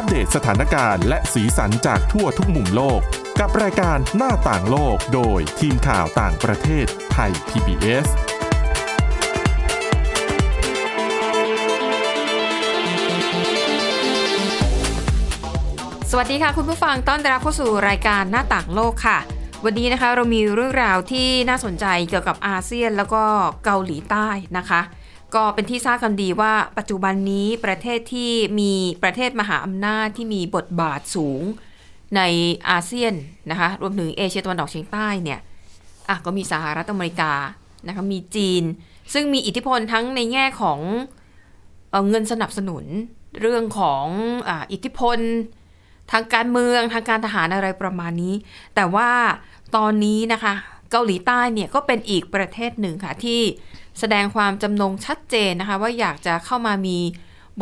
อัปเดตสถานการณ์และสีสันจากทั่วทุกมุมโลก กับรายการหน้าต่างโลกโดยทีมข่าวต่างประเทศไทย PBS สวัสดีค่ะคุณผู้ฟังต้อนรับเข้าสู่รายการหน้าต่างโลกค่ะ วันนี้นะคะเรามีเรื่องราวที่น่าสนใจเกี่ยวกับอาเซียนแล้วก็เกาหลีใต้นะคะ ก็เป็นที่ทราบกันดีว่าปัจจุบันนี้ประเทศที่มีประเทศมหาอำนาจที่มีบทบาทสูงในอาเซียนนะคะรวมถึงเอเชียตะวันออกเฉียงใต้เนี่ยอะก็มีสหรัฐอเมริกานะคะมีจีน ซึ่งมีอิทธิพลทั้งในแง่ของเอเงินสนับสนุนเรื่องของอ่าอิทธิพล ทางการเมืองทางการทหารอะไรประมาณนี้ แต่ว่าตอนนี้นะคะเกาหลีใต้เนี่ยก็เป็นอีกประเทศหนึ่งค่ะที่ แสดงความจำนงชัดเจนนะคะ ว่าอยากจะเข้ามามี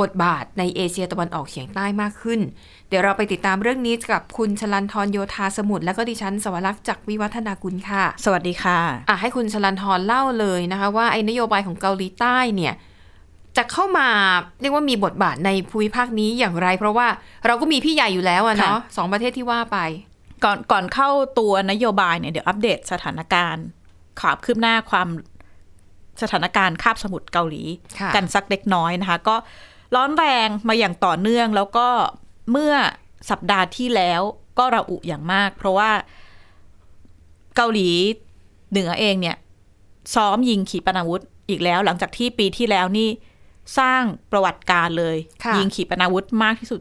บทบาทในเอเชียตะวันออกเฉียงใต้มากขึ้น เดี๋ยวเราไปติดตามเรื่องนี้กับคุณชลันทรโยธาสมุทรและก็ดิฉันสวรักษ์จากวิวัฒนากุลค่ะ สวัสดีค่ะอะให้คุณชลันทรเล่าเลยนะคะว่าไอ้นโยบายของเกาหลีใต้เนี่ยจะเข้ามาเรียกว่ามีบทบาทในภูมิภาคนี้อย่างไร เพราะว่าเราก็มีพี่ใหญ่อยู่แล้วอะเนาะค่ะสองประเทศที่ว่าไป ก่อนก่อนเข้าตัวนโยบายเนี่ยเดี๋ยวอัปเดตสถานการณ์ความคืบหน้าความ สถานการณ์คาบสมุทรเกาหลีค่ะกันสักเล็กน้อยนะคะ ก็ร้อนแรงมาอย่างต่อเนื่องแล้วก็เมื่อสัปดาห์ที่แล้วก็ระอุอย่างมาก เพราะว่าเกาหลีเหนือเองเนี่ย ซ้อมยิงขีปนาวุธอีกแล้ว หลังจากที่ปีที่แล้วนี่สร้างประวัติการเลยค่ะยิงขีปนาวุธมากที่สุด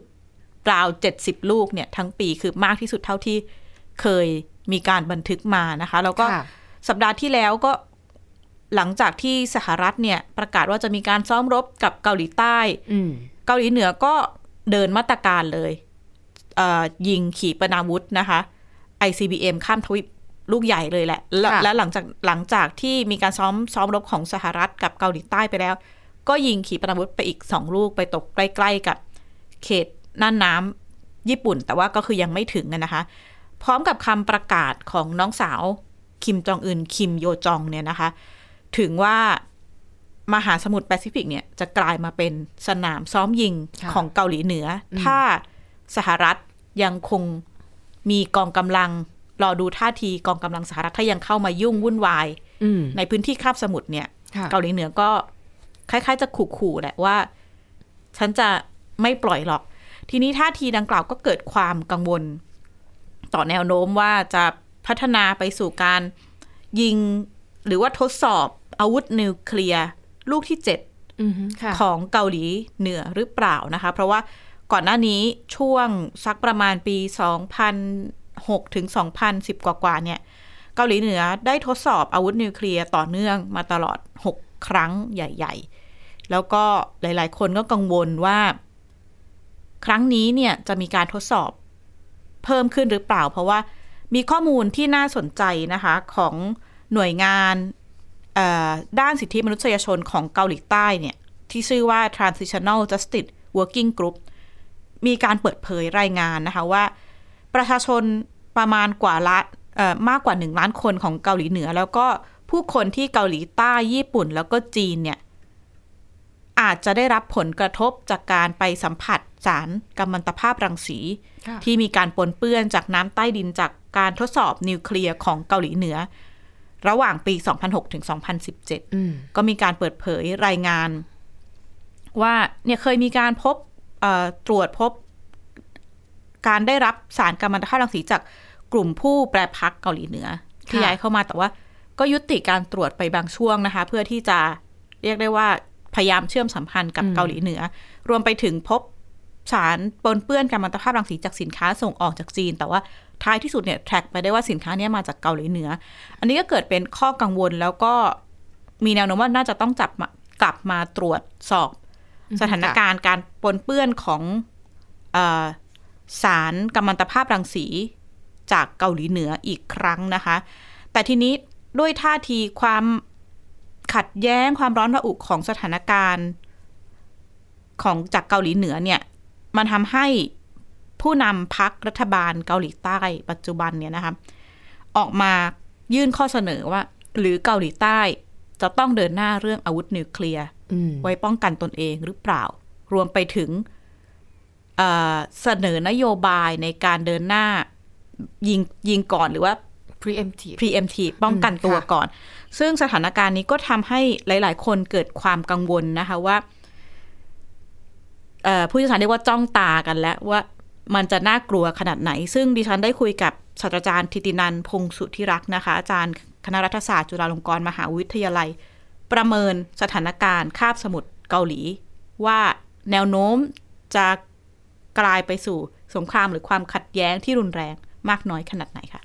ราวเจ็ดสิบลูกเนี่ย ทั้งปีคือมากที่สุดเท่าที่เคยมีการบันทึกมานะคะ แล้วก็ค่ะสัปดาห์ที่แล้วก็ หลังจากที่สหรัฐเนี่ยประกาศว่าจะมีการซ้อมรบกับเกาหลีใต้อืมเกาหลีเหนือก็เดินมาตรการเลยเอ่อยิงขีปนาวุธนะคะ ICBM ข้ามทวีปลูกใหญ่เลยแหละและค่ะและหลังจากหลังจากที่มีการซ้อมซ้อมรบของสหรัฐกับเกาหลีใต้ไปแล้ว ก็ยิงขีปนาวุธไปอีกสองลูกไปตกใกล้ ๆ กับเขตน่านน้ำญี่ปุ่น แต่ว่าก็คือยังไม่ถึงอะนะคะ พร้อมกับคำประกาศของน้องสาวคิมจองอึนคิมโยจองเนี่ยนะคะ ถึงว่ามหาสมุทรแปซิฟิกเนี่ยจะกลายมาเป็นสนามซ้อมยิงค่ะของเกาหลีเหนืออมถ้าสหรัฐยังคงมีกองกำลัง รอดูท่าทีกองกำลังสหรัฐถ้ายังเข้ามายุ่งวุ่นวายอืมในพื้นที่คาบสมุทรเนี่ยค่ะเกาหลีเหนือก็คล้ายๆ จะขู่ๆแหละว่า ฉันจะไม่ปล่อยหรอก ทีนี้ท่าทีดังกล่าวก็เกิดความกังวล ต่อแนวโน้มว่าจะพัฒนาไปสู่การยิงหรือว่าทดสอบ อาวุธนิวเคลียร์ลูกที่เจ็ดอืมค่ะของเกาหลีเหนือหรือเปล่านะคะ เพราะว่าก่อนหน้านี้ช่วงสักประมาณปี 2006 ถึง 2010 กว่าๆเนี่ย เกาหลีเหนือได้ทดสอบอาวุธนิวเคลียร์ต่อเนื่องมาตลอด 6 ครั้งใหญ่ ๆ แล้วก็หลาย ๆ คนก็กังวลว่า ครั้งนี้เนี่ยจะมีการทดสอบเพิ่มขึ้นหรือเปล่า เพราะว่ามีข้อมูลที่น่าสนใจนะคะของหน่วยงานเอ่อ ด้านสิทธิมนุษยชนของเกาหลีใต้เนี่ยที่ชื่อว่า Transitional Justice Working Group มีการเปิดเผยรายงานนะคะว่า ประชาชนประมาณกว่าละเอ่อมากกว่าหนึ่งล้านคนของเกาหลีเหนือ แล้วก็ผู้คนที่เกาหลีใต้ญี่ปุ่น แล้วก็จีนเนี่ยอาจจะได้รับผลกระทบจากการไปสัมผัสสารกัมมันตภาพรังสีค่ะที่มีการปนเปื้อนจากน้ำใต้ดินจากการทดสอบนิวเคลียร์ของเกาหลีเหนือ ระหว่างปี 2006ถึง2017อืมก็มีการเปิดเผยรายงาน ว่าเนี่ยเคยมีการพบเอ่อตรวจพบ การได้รับสารกัมมันตภาพรังสีจากกลุ่มผู้แปรพักเกาหลีเหนือ ที่ค่ะย้ายเข้ามาแต่ว่า ก็ยุติการตรวจไปบางช่วงนะคะ เพื่อที่จะเรียกได้ว่าพยายามเชื่อมสัมพันธ์กับเกาหลีเหนือ รวมไปถึงพบสารปนเปื้อนกัมมันตภาพรังสีจากสินค้าส่งออกจากจีน แต่ว่า ท้ายที่สุดเนี่ยแทร็กไปได้ว่าสินค้าเนี้มาจากเกาหลีเหนือ อันนี้ก็เกิดเป็นข้อกังวลแล้วก็มีแนวโน้มว่าน่าจะต้องจับมากลับมาตรวจสอบ สถานการณ์การปนเปื้อนของออสารกัมมันตภาพรังสีจากเกาหลีเหนืออีกครั้งนะคะ แต่ทีนี้ด้วยท่าทีความขัดแย้งความร้อนระอุของสถานการณ์ ของจากเกาหลีเหนือเนี่ย มันทำให้ ผู้นำพักรัฐบาลเกาหลีใต้ปัจจุบันเนี่ยนะคะออกมายื่นข้อเสนอว่า หรือเกาหลีใต้จะต้องเดินหน้าเรื่องอาวุธนิวเคลียร์อืมไว้ป้องกันตนเองหรือเปล่า รวมไปถึงเอ่อเสนอนโยบายในการเดินหน้ายิงยิงก่อนหรือว่า preemptive preemptive ป้องกันตัวค่ะก่อน ซึ่งสถานการณ์นี้ก็ทำให้หลาย ๆ คนเกิดความกังวลนะคะว่าเอ่อผู้เชี่ยวชาญเรียกว่าจ้องตากันแล้วว่า มันจะน่ากลัวขนาดไหน ซึ่งดิฉันได้คุยกับศาสตราจารย์ทิตินันพงศ์สุทธิรักษ์นะคะ อาจารย์คณะรัฐศาสตร์จุฬาลงกรณ์มหาวิทยาลัย ประเมินสถานการณ์คาบสมุทรเกาหลี ว่าแนวโน้มจะกลายไปสู่สงครามหรือความขัดแย้งที่รุนแรงมากน้อยขนาดไหนค่ะ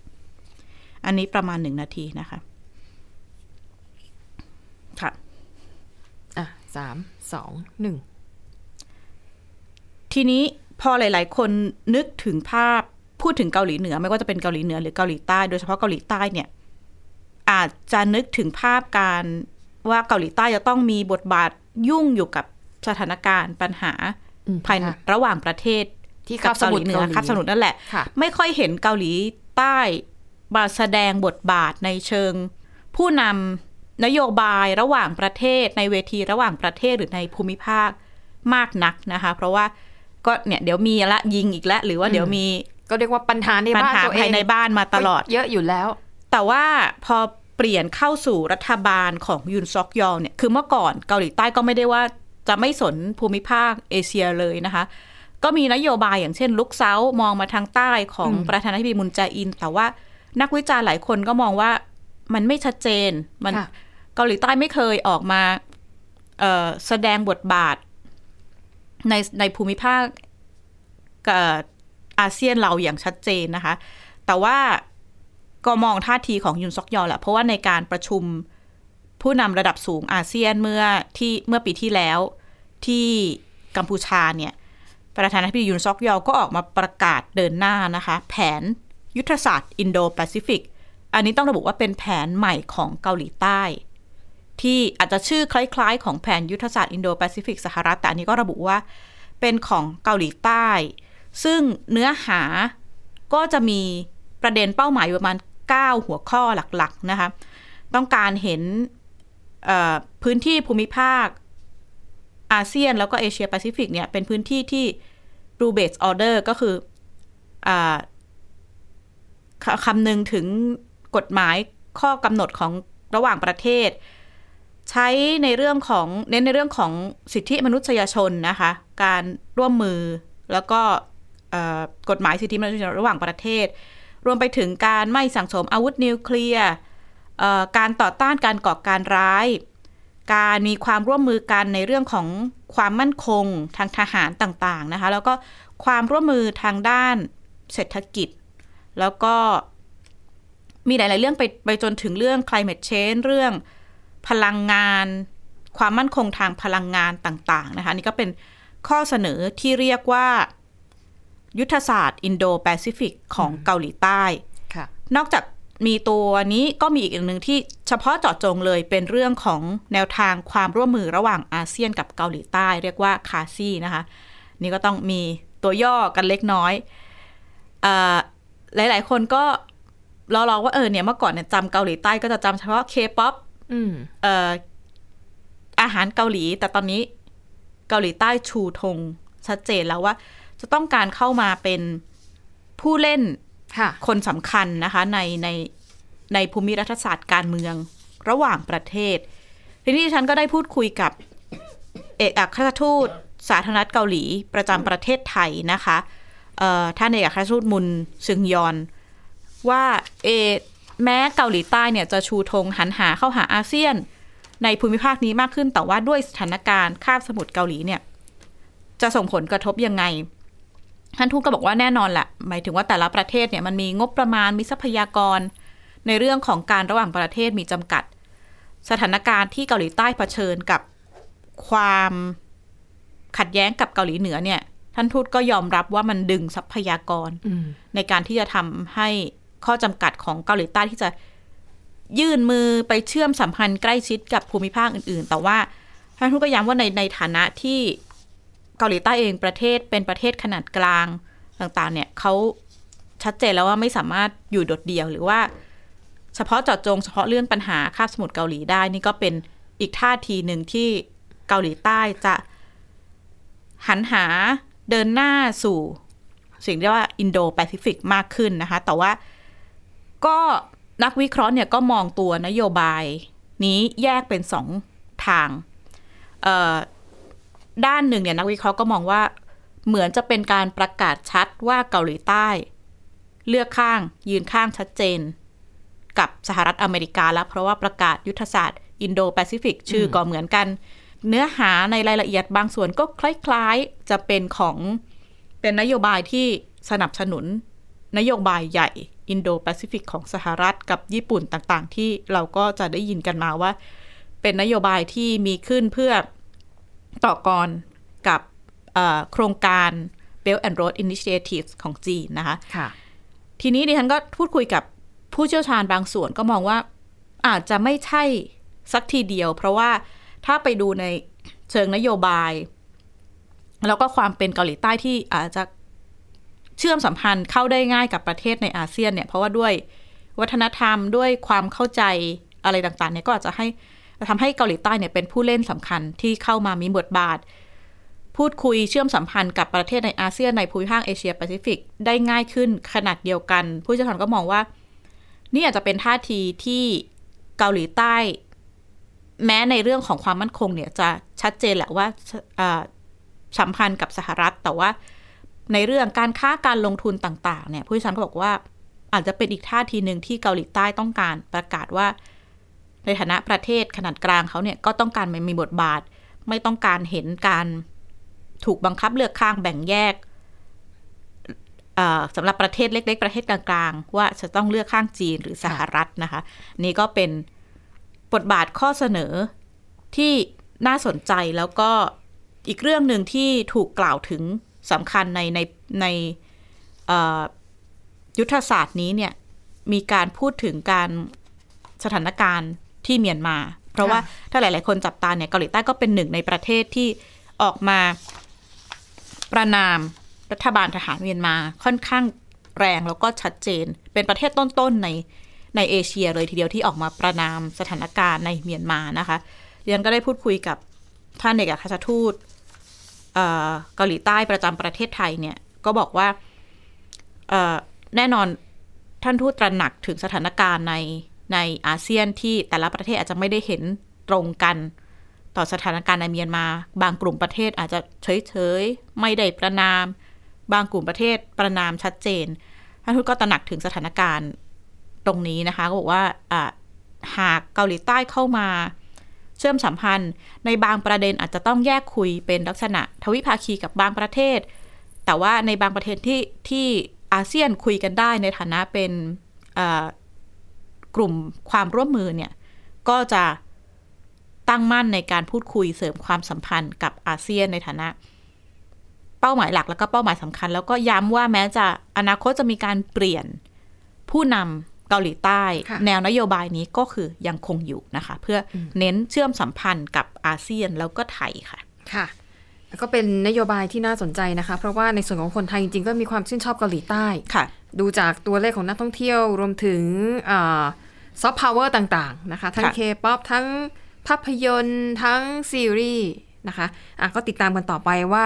อันนี้ประมาณหนึ่งนาทีนะคะ ค่ะ อะสามสองหนึ่งทีนี้ พอหลาย ๆ คนนึกถึงภาพพูดถึงเกาหลีเหนือ ไม่ว่าจะเป็นเกาหลีเหนือหรือเกาหลีใต้ โดยเฉพาะเกาหลีใต้เนี่ย อาจจะนึกถึงภาพการว่าเกาหลีใต้จะต้องมีบทบาทยุ่งอยู่กับสถานการณ์ปัญหาอืมภายในค่ะระหว่างประเทศที่กับคาบสมุทรเหนือเกาหลีคาบสมุทรนั่นแหละค่ะไม่ค่อยเห็นเกาหลีใต้มาแสดงบทบาทในเชิง ผู้นำนโยบายระหว่างประเทศ ในเวทีระหว่างประเทศหรือในภูมิภาคมากนักนะคะ เพราะว่า ก็เนี่ยเดี๋ยวมีละยิงอีกแล้วหรือว่าเดี๋ยวมีก็เรียกว่าปัญหาในปัญบ้านหาตัวเอภายงในบ้านมาตลอดก็เยอะอยู่แล้ว แต่ว่าพอเปลี่ยนเข้าสู่รัฐบาลของยุนซอกยอลเนี่ยคือเมื่อก่อนเกาหลีใต้ก็ไม่ได้ว่าจะไม่สนภูมิภาคเอเชียเลยนะคะ ก็มีนโยบายอย่างเช่น ลุกเซามองมาทางใต้ของอืมประธานาธิบดีมุนแจอิน แต่ว่านักวิจารณ์หลายคนก็มองว่ามันไม่ชัดเจนมันค่ะเกาหลีใต้ไม่เคยออกมาเอ่อแสดงบทบาท ในในภูมิภาคกับอาเซียนเราอย่างชัดเจนนะคะ แต่ว่าก็มองท่าทีของยุนซอกยอลแหละเพราะว่าในการประชุมผู้นำระดับสูงอาเซียนเมื่อที่เมื่อปีที่แล้วที่กัมพูชาเนี่ยประธานาธิบดียุนซอกยอลก็ออกมาประกาศเดินหน้านะคะ แผนยุทธศาสตร์อินโดแปซิฟิก อันนี้ต้องระบุว่าเป็นแผนใหม่ของเกาหลีใต้ ที่อาจจะชื่อคล้ายๆ ของแผนยุทธศาสตร์อินโดแปซิฟิกสหรัฐแต่อันนี้ก็ระบุว่าเป็นของเกาหลีใต้ ซึ่งเนื้อหาก็จะมีประเด็นเป้าหมายประมาณ 9 หัวข้อหลักๆนะคะต้องการเห็นพื้นที่ภูมิภาคอาเซียนแล้วก็เอเชียแปซิฟิกเนี่ยเป็นพื้นที่ที่ rule based order ก็คืออคำนึงถึงกฎหมายข้อกำหนดของระหว่างประเทศ ใช้ในเรื่องของเน้นในเรื่องของสิทธิมนุษยชนนะคะ การร่วมมือแล้วก็กฎหมายสิทธิมนุษยชนระหว่างประเทศ รวมไปถึงการไม่สั่งสมอาวุธนิวเคลียร์การต่อต้านการก่อการร้าย การมีความร่วมมือกันในเรื่องของความมั่นคงทางทหารต่างๆนะคะ แล้วก็ความร่วมมือทางด้านเศรษฐกิจ แล้วก็มีหลาย ๆ เรื่องไปไปจนถึงเรื่อง climate change เรื่อง พลังงาน ความมั่นคงทางพลังงานต่าง ๆ นะคะ นี่ก็เป็นข้อเสนอที่เรียกว่า ยุทธศาสตร์ อินโดแปซิฟิกของเกาหลีใต้ค่ะนอกจากมีตัวนี้ก็มีอีกอันหนึ่งที่เฉพาะเจาะจงเลยเป็นเรื่องของแนวทางความร่วมมือระหว่างอาเซียนกับเกาหลีใต้ เรียกว่า KASI นะคะ นี่ก็ต้องมีตัวย่อกันเล็กน้อยเอ่อหลาย ๆ คนก็รอๆว่าเออเนี่ยเมื่อก่อนเนี่ยจำเกาหลีใต้ก็จะจำเฉพาะเคป๊อปอืม เอ่ออาหารเกาหลี แต่ตอนนี้เกาหลีใต้ชูธงชัดเจนแล้วว่า จะต้องการเข้ามาเป็นผู้เล่นค่ะคนสำคัญนะคะ ในในในภูมิรัฐศาสตร์การเมืองระหว่างประเทศ ทีนี้ดิฉันก็ได้พูดคุยกับเอกอัครราชทูตสาธารณรัฐเกาหลีประจำประเทศไทยนะคะเอ่อท่านเอกอัครราชทูตมุนซึงยอนว่าเอ แม้เกาหลีใต้เนี่ยจะชูธงหันหาเข้าหาอาเซียน ในภูมิภาคนี้มากขึ้นแต่ว่าด้วยสถานการณ์คาบสมุทรเกาหลีเนี่ย จะส่งผลกระทบยังไงท่านทูตก็บอกว่าแน่นอนแหละหมายถึงว่าแต่ละประเทศเนี่ยมันมีงบประมาณมีทรัพยากร ในเรื่องของการระหว่างประเทศมีจำกัด สถานการณ์ที่เกาหลีใต้เผชิญกับความขัดแย้งกับเกาหลีเหนือเนี่ย ท่านทูตก็ยอมรับว่ามันดึงทรัพยากรอืมในการที่จะทำให้ ข้อจำกัดของเกาหลีใต้ที่จะยื่นมือไปเชื่อมสัมพันธ์ใกล้ชิดกับภูมิภาคอื่น ๆ แต่ว่าท่านทูตก็ย้ำว่าในในฐานะที่เกาหลีใต้เองประเทศเป็นประเทศขนาดกลางต่าง ๆ เนี่ยเขาชัดเจนแล้วว่าไม่สามารถอยู่โดดเดี่ยวหรือว่า เฉพาะเจาะจงเฉพาะเรื่องปัญหาคาบสมุทรเกาหลีได้นี่ก็เป็นอีกท่าทีหนึ่งที่เกาหลีใต้จะหันหาเดินหน้าสู่สิ่งที่เรียกว่าอินโดแปซิฟิกมากขึ้นนะคะ แต่ว่า ก็นักวิเคราะห์เนี่ยก็มองตัวนโยบายนี้แยกเป็นสองทางเอ่อด้านหนึ่งเนี่ยนักวิเคราะห์ก็มองว่าเหมือนจะเป็นการประกาศชัดว่าเกาหลีใต้ เลือกข้างยืนข้างชัดเจน กับสหรัฐอเมริกาแล้ว เพราะว่าประกาศยุทธศาสตร์อินโดแปซิฟิกชื่อก็เหมือนกัน เนื้อหาในรายละเอียดบางส่วนก็คล้ายๆ จะเป็นของเป็นนโยบายที่สนับสนุน นโยบายใหญ่อินโดแปซิฟิกของสหรัฐกับญี่ปุ่นต่างๆ ที่เราก็จะได้ยินกันมาว่า เป็นนโยบายที่มีขึ้นเพื่อต่อกรกับเอ่อโครงการ Belt and Road Initiative ของจีนนะคะค่ะทีนี้ดิฉันก็พูดคุยกับผู้เชี่ยวชาญบางส่วนก็มองว่าอาจจะไม่ใช่สักทีเดียว เพราะว่าถ้าไปดูในเชิงนโยบาย แล้วก็ความเป็นเกาหลีใต้ที่อาจจะ เชื่อมสัมพันธ์เข้าได้ง่ายกับประเทศในอาเซียนเนี่ยเพราะว่าด้วยวัฒนธรรมด้วยความเข้าใจอะไรต่างๆเนี่ยก็อาจจะให้ทำให้เกาหลีใต้เนี่ยเป็นผู้เล่นสำคัญที่เข้ามามีบทบาท พูดคุยเชื่อมสัมพันธ์กับประเทศในอาเซียนในภูมิภาคเอเชียแปซิฟิกได้ง่ายขึ้นขนาดเดียวกัน ผู้เชี่ยวชาญก็มองว่า นี่อาจจะเป็นท่าทีที่เกาหลีใต้ แม้ในเรื่องของความมั่นคงเนี่ยจะชัดเจนแหละว่าอ่าสัมพันธ์กับสหรัฐแต่ว่า ในเรื่องการค้าการลงทุนต่างๆ เนี่ยผู้ชี่ยวชาญก็บอกว่าอาจจะเป็นอีกท่าทีหนึ่งที่เกาหลีใต้ต้องการประกาศว่า ในฐานะประเทศขนาดกลางเขาเนี่ยก็ต้องการไม่มีบทบาท ไม่ต้องการเห็นการถูกบังคับเลือกข้างแบ่งแยกสำหรับประเทศเล็ก ๆ ประเทศกลางๆ ว่าจะต้องเลือกข้างจีนหรือสหรัฐนะคะ นี่ก็เป็นบทบาทข้อเสนอที่น่าสนใจแล้วก็อีกเรื่องหนึ่งที่ถูกกล่าวถึง สำคัญในในในเอ่อยุทธศาสตร์นี้เนี่ยมีการพูดถึงการสถานการณ์ที่เมียนมา เพราะว่าถ้าหลาย ๆ คนจับตาเนี่ยเกาหลีใต้ก็เป็นหนึ่งในประเทศที่ออกมาประนามรัฐบาลทหารเมียนมาค่อนข้างแรงแล้วก็ชัดเจน เป็นประเทศต้น ๆ ในในเอเชียเลยทีเดียวที่ออกมาประนามสถานการณ์ในเมียนมานะคะเรียนก็ได้พูดคุยกับท่านเอกอัครราชทูต เกาหลีใต้ประจำประเทศไทยเนี่ย ก็บอกว่าแน่นอนท่านทูตตระหนักถึงสถานการณ์ในในอาเซียนที่แต่ละประเทศอาจจะไม่ได้เห็นตรงกันต่อสถานการณ์ในเมียนมา บางกลุ่มประเทศอาจจะเฉยๆ ไม่ได้ประนาม บางกลุ่มประเทศประนามชัดเจน ท่านทูตก็ตระหนักถึงสถานการณ์ตรงนี้นะคะ ก็บอกว่าหากเกาหลีใต้เข้ามา เชื่อมสัมพันธ์ ในบางประเด็นอาจจะต้องแยกคุยเป็นลักษณะ ทวิภาคีกับบางประเทศ แต่ว่าในบางประเทศที่ที่อาเซียนคุยกันได้ในฐานะเป็นกลุ่มความร่วมมือเนี่ยก็จะตั้งมั่นในการพูดคุยเสริมความสัมพันธ์กับอาเซียนในฐานะ เป้าหมายหลักแล้วก็เป้าหมายสำคัญ แล้วก็ย้ำว่าแม้จะอนาคตจะมีการเปลี่ยนผู้นำ เกาหลีใต้ค่ะแนวนโยบายนี้ก็คือยังคงอยู่นะคะ เพื่ออเน้นเชื่อมสัมพันธ์กับอาเซียนแล้วก็ไทยค่ะค่ะแล้วก็เป็นนโยบายที่น่าสนใจนะคะ เพราะว่าในส่วนของคนไทยจริงๆก็มีความชื่นชอบเกาหลีใต้ค่ะ ดูจากตัวเลขของนักท่องเที่ยวรวมถึงซอฟต์พาวเวอร์ต่างๆนะคะ ทั้งค่ะเคป๊อปทั้งภาพยนตร์ทั้งซีรีส์นะคะอะก็ติดตามกันต่อไปว่า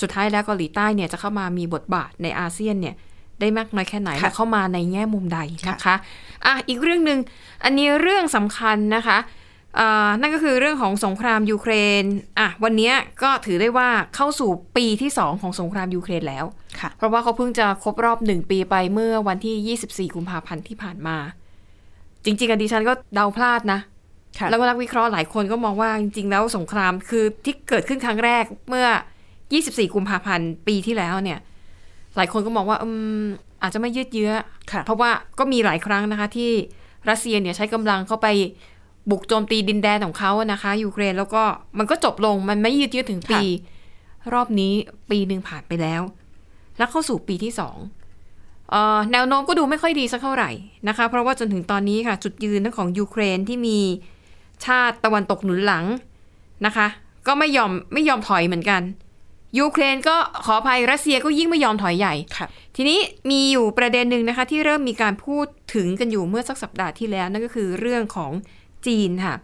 สุดท้ายแล้วเกาหลีใต้เนี่ยจะเข้ามามีบทบาทในอาเซียนเนี่ย ได้มากน้อยแค่ไหนค่ะและเข้ามาในแง่มุมใดนะคะอะอีกเรื่องหนึ่งอันนี้เรื่องสำคัญนะคะอ่านั่นก็คือเรื่องของสงครามยูเครนอะวันนี้ก็ถือได้ว่าเข้าสู่ปีที่สองของสงครามยูเครนแล้วค่ะเพราะว่าเขาเพิ่งจะครบรอบหนึ่งปีไปเมื่อวันที่ 24 กุมภาพันธ์ที่ผ่านมา จริงๆอะดิฉันก็เดาพลาดนะค่ะแล้วก็นักวิเคราะห์หลายคนก็มองว่าจริงๆ แล้วสงครามคือที่เกิดขึ้นครั้งแรกเมื่อ 24 กุมภาพันธ์ปีที่แล้วเนี่ย หลายคนก็มองว่าอืมอาจจะไม่ยืดเยื้อค่ะเพราะว่าก็มีหลายครั้งนะคะ ที่รัสเซียเนี่ยใช้กำลังเข้าไปบุกโจมตีดินแดนของเขาอะนะคะ ยูเครนแล้วก็มันก็จบลงมันไม่ยืดเยื้อถึงปี รอบนี้ปีหนึ่งผ่านไปแล้ว แล้วเข้าสู่ปีที่สองเอ่อแนวโน้มก็ดูไม่ค่อยดีสักเท่าไหร่นะคะ เพราะว่าจนถึงตอนนี้ค่ะ จุดยืนทั้งของยูเครนที่มีชาติตะวันตกหนุนหลังนะคะ ก็ไม่ยอมไม่ยอมถอยเหมือนกัน ยูเครนก็ขออภัยรัสเซียก็ยิ่งไม่ยอมถอยใหญ่ค่ะทีนี้มีอยู่ประเด็นหนึ่งนะคะ ที่เริ่มมีการพูดถึงกันอยู่เมื่อสักสัปดาห์ที่แล้วนั่นก็คือเรื่องของจีนค่ะ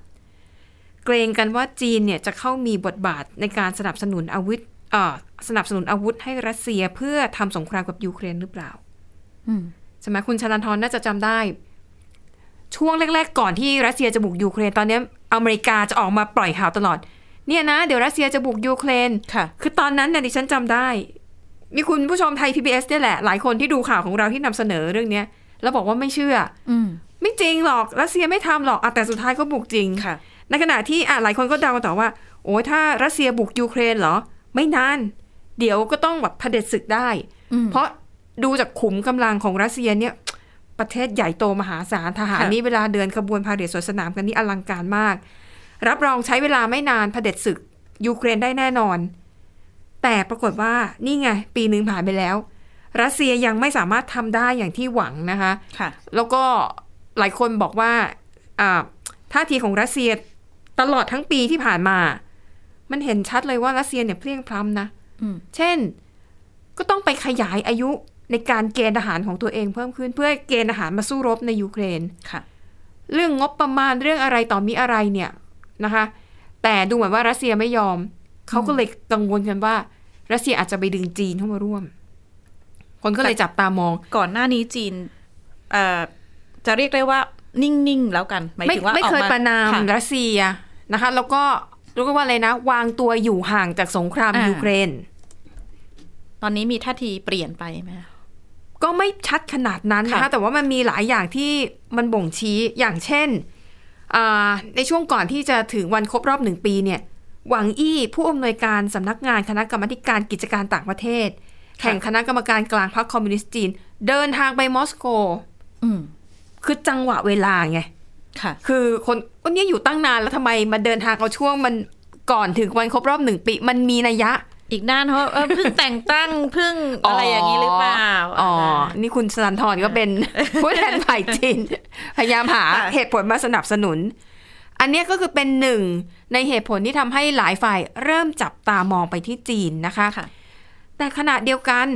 เกรงกันว่าจีนเนี่ยจะเข้ามีบทบาทในการสนับสนุนอาวุธเอ่อสนับสนุนอาวุธให้รัสเซียเพื่อทำสงครามกับยูเครนหรือเปล่าอืมใช่ไหมคุณชลันทรน่าจะจำได้ ช่วงแรก ๆ ก่อนที่รัสเซียจะบุกยูเครนตอนนี้อเมริกาจะออกมาปล่อยข่าวตลอด เนี่ยนะ เดี๋ยวรัสเซียจะบุกยูเครนค่ะ คือตอนนั้นเนี่ยดิฉันจำได้ มีคุณผู้ชมไทย PBS เนี่ยแหละ หลายคนที่ดูข่าวของเราที่นำเสนอเรื่องเนี้ยแล้วบอกว่าไม่เชื่อ อืมไม่จริงหรอกรัสเซียไม่ทำหรอกอะแต่สุดท้ายก็บุกจริงค่ะ ในขณะที่อะหลายคนก็เดากันต่อว่า โอ้ยถ้ารัสเซียบุกยูเครนเหรอ ไม่นานเดี๋ยวก็ต้องแบบเผด็จศึกได้อืมเพราะดูจากขุมกำลังของรัสเซียเนี่ย ประเทศใหญ่โตมหาศาลทหารค่ะนี่เวลาเดินขบวนพาเหรดสวนสนามกันนี่อลังการมาก รับรองใช้เวลาไม่นานเผด็จศึก ยูเครนได้แน่นอน แต่ปรากฏว่านี่ไง ปีหนึ่งผ่านไปแล้ว รัสเซียยังไม่สามารถทำได้อย่างที่หวังนะคะค่ะแล้วก็หลายคนบอกว่าอ่าท่าทีของรัสเซียตลอดทั้งปีที่ผ่านมา มันเห็นชัดเลยว่ารัสเซียเนี่ยเพลียงพล้ำนะอืมเช่น ก็ต้องไปขยายอายุในการเกณฑ์ทหารของตัวเองเพิ่มขึ้น เพื่อให้เกณฑ์ทหารมาสู้รบในยูเครนค่ะ เรื่องงบประมาณเรื่องอะไรต่อมีอะไรเนี่ย นะคะ แต่ดูเหมือนว่ารัสเซียไม่ยอม เขาก็เลยกังวลกันว่า รัสเซียอาจจะไปดึงจีนเข้ามาร่วม คนก็เลยจับตามอง ก่อนหน้านี้จีนเอ่อจะเรียกได้ว่านิ่งๆแล้วกันหมายไม่ถึงว่าไม่เคยออกประนามค่ะรัสเซียนะคะ แล้วก็รู้ก็ว่าอะไรนะ วางตัวอยู่ห่างจากสงครามอ่ายูเครน ตอนนี้มีท่าทีเปลี่ยนไปไหมคะก็ไม่ชัดขนาดนั้นนะคะค่ะแต่ว่ามันมีหลายอย่างที่มันบ่งชี้อย่างเช่นอ่า ในช่วงก่อนที่จะถึงวันครบรอบหนึ่งปีเนี่ยหวังอี้ผู้อำนวยการสำนักงานคณะกรรมาธิการกิจการต่างประเทศแห่งคณะกรรมการกลางพรรคคอมมิวนิสต์จีน เดินทางไปมอสโกอืมคือจังหวะเวลาไงค่ะ คือคนคนนี้อยู่ตั้งนานแล้วทำไมมาเดินทางเอาช่วงมันก่อนถึงวันครบรอบหนึ่งปี มันมีนัยยะ อีกด้านเพราะเออเพิ่งแต่งตั้งเพิ่งอะไรอย่างนี้หรือเปล่า อ๋อ นี่คุณสนันทรก็เป็นผู้แทนฝ่ายจีน พยายามหาค่ะเหตุผลมาสนับสนุน อันเนี้ยก็คือเป็นหนึ่งในเหตุผลที่ทำให้หลายฝ่ายเริ่มจับตามองไปที่จีนนะคะค่ะแต่ขณะเดียวกัน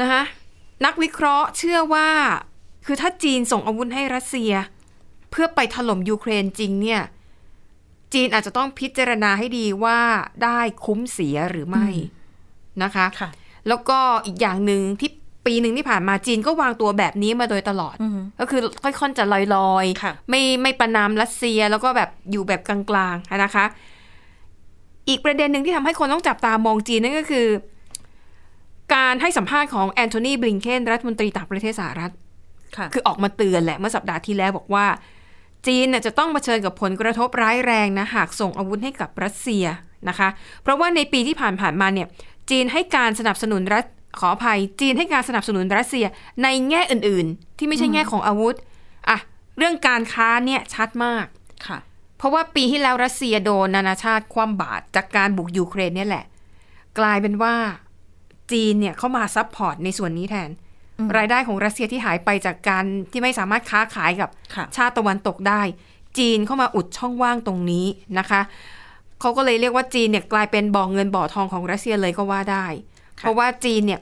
นะคะนักวิเคราะห์เชื่อว่า คือถ้าจีนส่งอาวุธให้รัสเซีย เพื่อไปถล่มยูเครนจริงเนี่ย จีนอาจจะต้องพิจารณาให้ดีว่าได้คุ้มเสียหรือไม่นะคะค่ะแล้วก็อีกอย่างหนึ่งที่ปีหนึ่งที่ผ่านมาจีนก็วางตัวแบบนี้มาโดยตลอดอือฮึก็คือค่อยๆจะลอยค่ะๆไม่ไม่ประนามรัสเซียแล้วก็แบบอยู่แบบกลางๆนะคะ อีกประเด็นหนึ่งที่ทำให้คนต้องจับตามองจีนนั่นก็คือ การให้สัมภาษณ์ของแอนโทนีบลิงเคนรัฐมนตรีต่างประเทศสหรัฐค่ะคือออกมาเตือนแหละเมื่อสัปดาห์ที่แล้วบอกว่า จีนน่ะจะต้องเผชิญกับผลกระทบร้ายแรงนะหากส่งอาวุธให้กับรัสเซียนะคะ เพราะว่าในปีที่ผ่านผ่านๆมาเนี่ยจีนให้การสนับสนุนรัสขออภัยจีนให้การสนับสนุนรัสเซียในแง่อื่น ๆ ที่ไม่ใช่แง่ของอาวุธอะเรื่องการค้าเนี่ยชัดมากค่ะ เพราะว่าปีที่แล้วรัสเซียโดนนานาชาติคว่ำบาตรจากการบุกยูเครนเนี่ยแหละ กลายเป็นว่าจีนเนี่ยเข้ามา support ในส่วนนี้แทนอืม รายได้ของรัสเซียที่หายไปจากการที่ไม่สามารถค้าขายกับค่ะชาติตะวันตกได้ จีนเข้ามาอุดช่องว่างตรงนี้นะคะเขาก็เลยเรียกว่าจีนเนี่ยกลายเป็นบ่อเงินบ่อทองของรัสเซียเลยก็ว่าได้ค่ะเพราะว่าจีนเนี่ย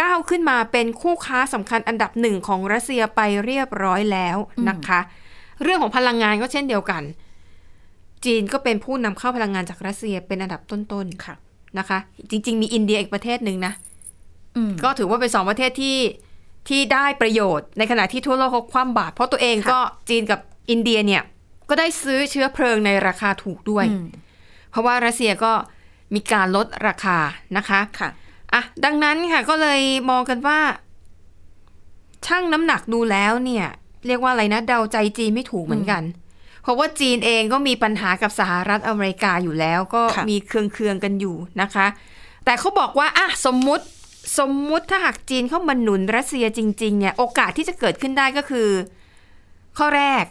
ก้าวขึ้นมาเป็นคู่ค้าสำคัญอันดับหนึ่งของรัสเซียไปเรียบร้อยแล้วนะคะ เรื่องของพลังงานก็เช่นเดียวกัน จีนก็เป็นผู้นำเข้าพลังงานจากรัสเซียเป็นอันดับต้นค่ะๆนะคะ จริง ๆ มีอินเดียอีกประเทศหนึ่งนะอืมก็ถือว่าเป็นสองประเทศที่ ที่ได้ประโยชน์ในขณะที่ทั่วโลกเขาคว่ำบาตรเพราะตัวเองค่ะก็จีนกับอินเดียเนี่ย ก็ได้ซื้อเชื้อเพลิงในราคาถูกด้วยอืมเพราะว่ารัสเซียก็มีการลดราคานะคะค่ะอะดังนั้นค่ะก็เลยมองกันว่าช่างน้ำหนักดูแล้วเนี่ย เรียกว่าอะไรนะเดาใจจีนไม่ถูกเหมือนกัน เพราะว่าจีนเองก็มีปัญหากับสหรัฐอเมริกาอยู่แล้ว ก็ค่ะมีเครืองๆกันอยู่นะคะ แต่เขาบอกว่าอะสมมุติ สมมุติถ้าหากจีนเข้ามาหนุนรัสเซียจริงๆเนี่ยโอกาสที่จะเกิดขึ้นได้ก็คือ ข้อแรก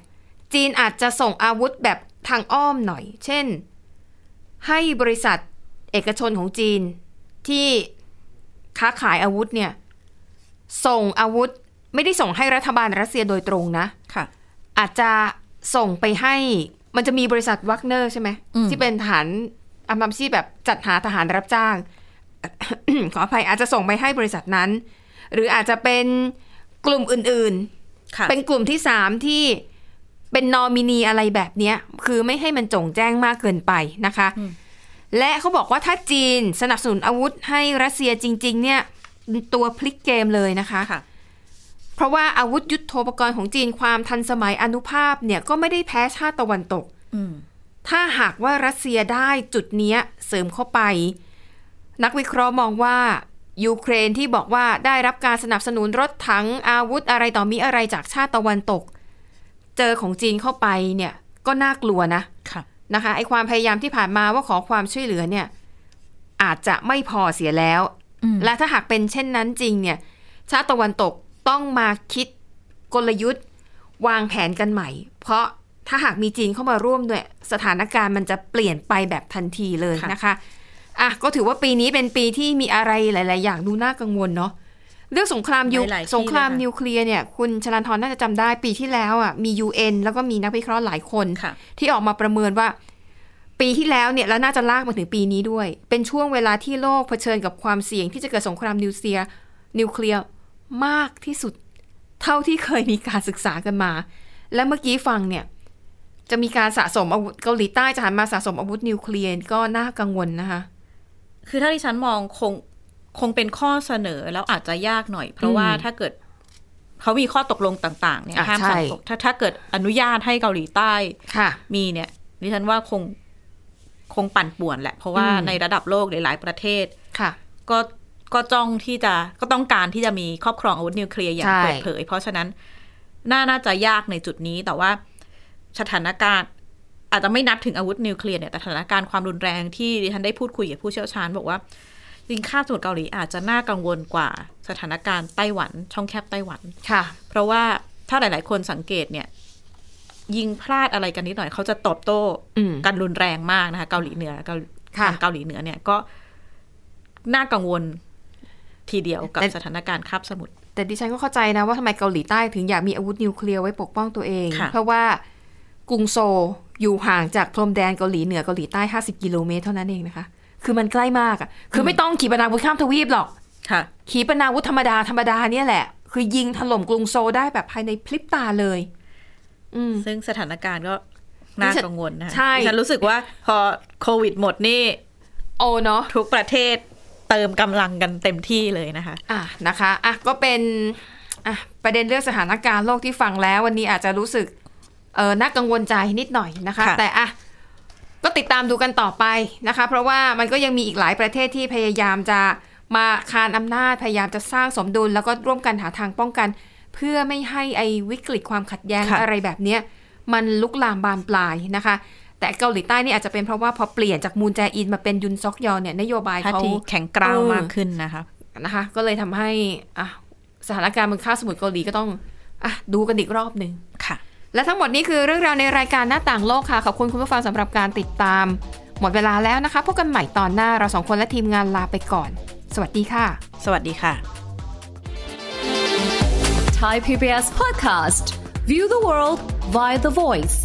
จีนอาจจะส่งอาวุธแบบทางอ้อมหน่อย เช่น ให้บริษัทเอกชนของจีนที่ค้าขายอาวุธเนี่ยส่งอาวุธไม่ได้ส่งให้รัฐบาลรัสเซียโดยตรงนะค่ะ อาจจะส่งไปให้มันจะมีบริษัทวักเนอร์ใช่ไหมอืมที่เป็นฐานอามัมชีพแบบจัดหาทหารรับจ้าง ขออภัยอาจจะส่งไปให้บริษัทนั้น หรืออาจจะเป็นกลุ่มอื่นค่ะๆเป็นกลุ่มที่สามที่เป็นนอมินีอะไรแบบเนี้ยคือไม่ให้มันจงแจ้งมากเกินไปนะคะอืมและเขาบอกว่าถ้าจีนสนับสนุนอาวุธให้รัสเซียจริง ๆ เนี่ยตัวพลิกเกมเลยนะคะค่ะเพราะว่าอาวุธยุโทโธปกรณ์ของจีนความทันสมัยอนุภาพเนี่ยก็ไม่ได้แพ้ชาติตะวันตกอืมถ้าหากว่ารัสเซียได้จุดเนี้ยเสริมเข้าไป นักวิเคราะห์มองว่า ยูเครนที่บอกว่าได้รับการสนับสนุนรถถังอาวุธอะไรต่อมีอะไรจากชาติตะวันตก เจอของจีนเข้าไปเนี่ยก็น่ากลัวนะค่ะนะคะไอความพยายามที่ผ่านมาว่าขอความช่วยเหลือเนี่ยอาจจะไม่พอเสียแล้วอืมและถ้าหากเป็นเช่นนั้นจริงเนี่ย ชาติตะวันตกต้องมาคิดกลยุทธ์ วางแผนกันใหม่ เพราะถ้าหากมีจีนเข้ามาร่วมด้วย สถานการณ์มันจะเปลี่ยนไปแบบทันทีเลยนะคะ อะก็ถือว่าปีนี้เป็นปีที่มีอะไรหลาย ๆ อย่างดูน่ากังวลเนาะเรื่องสงครามยูหลายๆที่สงครามเลยค่ะนิวเคลียร์เนี่ยคุณชลันทรน่าจะจำได้ปีที่แล้วอะมี UN แล้วก็มีนักวิเคราะห์หลายคนค่ะที่ออกมาประเมินว่า ปีที่แล้วเนี่ยแล้วน่าจะลากมาถึงปีนี้ด้วย เป็นช่วงเวลาที่โลกเผชิญกับความเสี่ยงที่จะเกิดสงครามนิวเคลียร์นิวเคลียร์มากที่สุด เท่าที่เคยมีการศึกษากันมา และเมื่อกี้ฟังเนี่ยจะมีการสะสมอาวุธเกาหลีใต้จะหันมาสะสมอาวุธนิวเคลียร์ก็น่ากังวลนะคะ คือถ้าที่ฉันมองคงคงเป็นข้อเสนอแล้วอาจจะยากหน่อย เพราะว่าอืมถ้าเกิดเขามีข้อตกลงต่าง ๆ เนี่ยอะห้ามใช่สั่งตกถ้าถ้าเกิดอนุญาตให้เกาหลีใต้ค่ะมีเนี่ยดิฉันว่าคงคงปั่นป่วนแหละ เพราะว่าอืมในระดับโลกหลาย ๆ ประเทศค่ะ ก็ก็จ้องที่จะก็ต้องการที่จะมีครอบครองอาวุธนิวเคลียร์อย่างใช่เปิดเผย เพราะฉะนั้นน่าน่าจะยากในจุดนี้แต่ว่าสถานการณ์ อาจจะไม่นับถึงอาวุธนิวเคลียร์เนี่ยแต่สถานการณ์ความรุนแรงที่ดิฉันได้พูดคุยกับผู้เชี่ยวชาญบอกว่าจริงข้าบสมุทรเกาหลีอาจจะน่ากังวลกว่าสถานการณ์ไต้หวัน ช่องแคบไต้หวันค่ะ เพราะว่าถ้าหลาย ๆ คนสังเกตเนี่ย ยิงพลาดอะไรกันนิดหน่อยเขาจะตอบโต้อืมกันรุนแรงมากนะคะ เกาหลีเหนือเกาค่ะทางเกาหลีเหนือเนี่ยก็น่ากังวลทีเดียวกับแต่สถานการณ์คาบสมุทรแต่ดิฉันก็เข้าใจนะว่าทำไมเกาหลีใต้ถึงอยากมีอาวุธนิวเคลียร์ไว้ปกป้องตัวเองค่ะเพราะว่ากรุงโซล อยู่ห่างจากพรมแดนเกาหลีเหนือเกาหลีใต้ 50 กิโลเมตรเท่านั้นเองนะคะ คือมันใกล้มากอะคือไม่ต้องขีปนาวุธข้ามทวีปหรอก ค่ะ ขีปนาวุธธรรมดาธรรมดาเนี่ยแหละ คือยิงถล่มกรุงโซลได้แบบภายในพริบตาเลย อืมซึ่งสถานการณ์ก็น่าดิฉันกังวลนะคะใช่ดิฉันรู้สึกว่าพอโควิดหมดนี่ โอเนาะทุกประเทศเติมกำลังกันเต็มที่เลยนะคะ อะนะคะ อะก็เป็นอะประเด็นเรื่องสถานการณ์โลกที่ฟังแล้ว วันนี้อาจจะรู้สึก เออน่ากังวลใจนิดหน่อยนะคะค่ะแต่อะก็ติดตามดูกันต่อไปนะคะ เพราะว่ามันก็ยังมีอีกหลายประเทศที่พยายามจะมาคานอำนาจพยายามจะสร้างสมดุล แล้วก็ร่วมกันหาทางป้องกัน เพื่อไม่ให้ไอ้วิกฤตความขัดแย้งค่ะอะไรแบบเนี้ยมันลุกลามบานปลายนะคะ แต่เกาหลีใต้นี่อาจจะเป็นเพราะว่าพอเปลี่ยนจากมูนแจอินมาเป็นยุนซอกยอเนี่ยนโยบายท่าเขาทีแข็งกร้าวเออมากขึ้นนะคะนะคะ ก็เลยทำให้อะสถานการณ์บนคาบสมุทรเกาหลีก็ต้องอะดูกันอีกรอบหนึ่งค่ะ และทั้งหมดนี้คือเรื่องราวในรายการหน้าต่างโลกค่ะ ขอบคุณคุณผู้ฟังสำหรับการติดตาม หมดเวลาแล้วนะคะ พบกันใหม่ตอนหน้าเราสองคนและทีมงานลาไปก่อน สวัสดีค่ะ สวัสดีค่ะ Thai PBS podcast. View the world via the voice.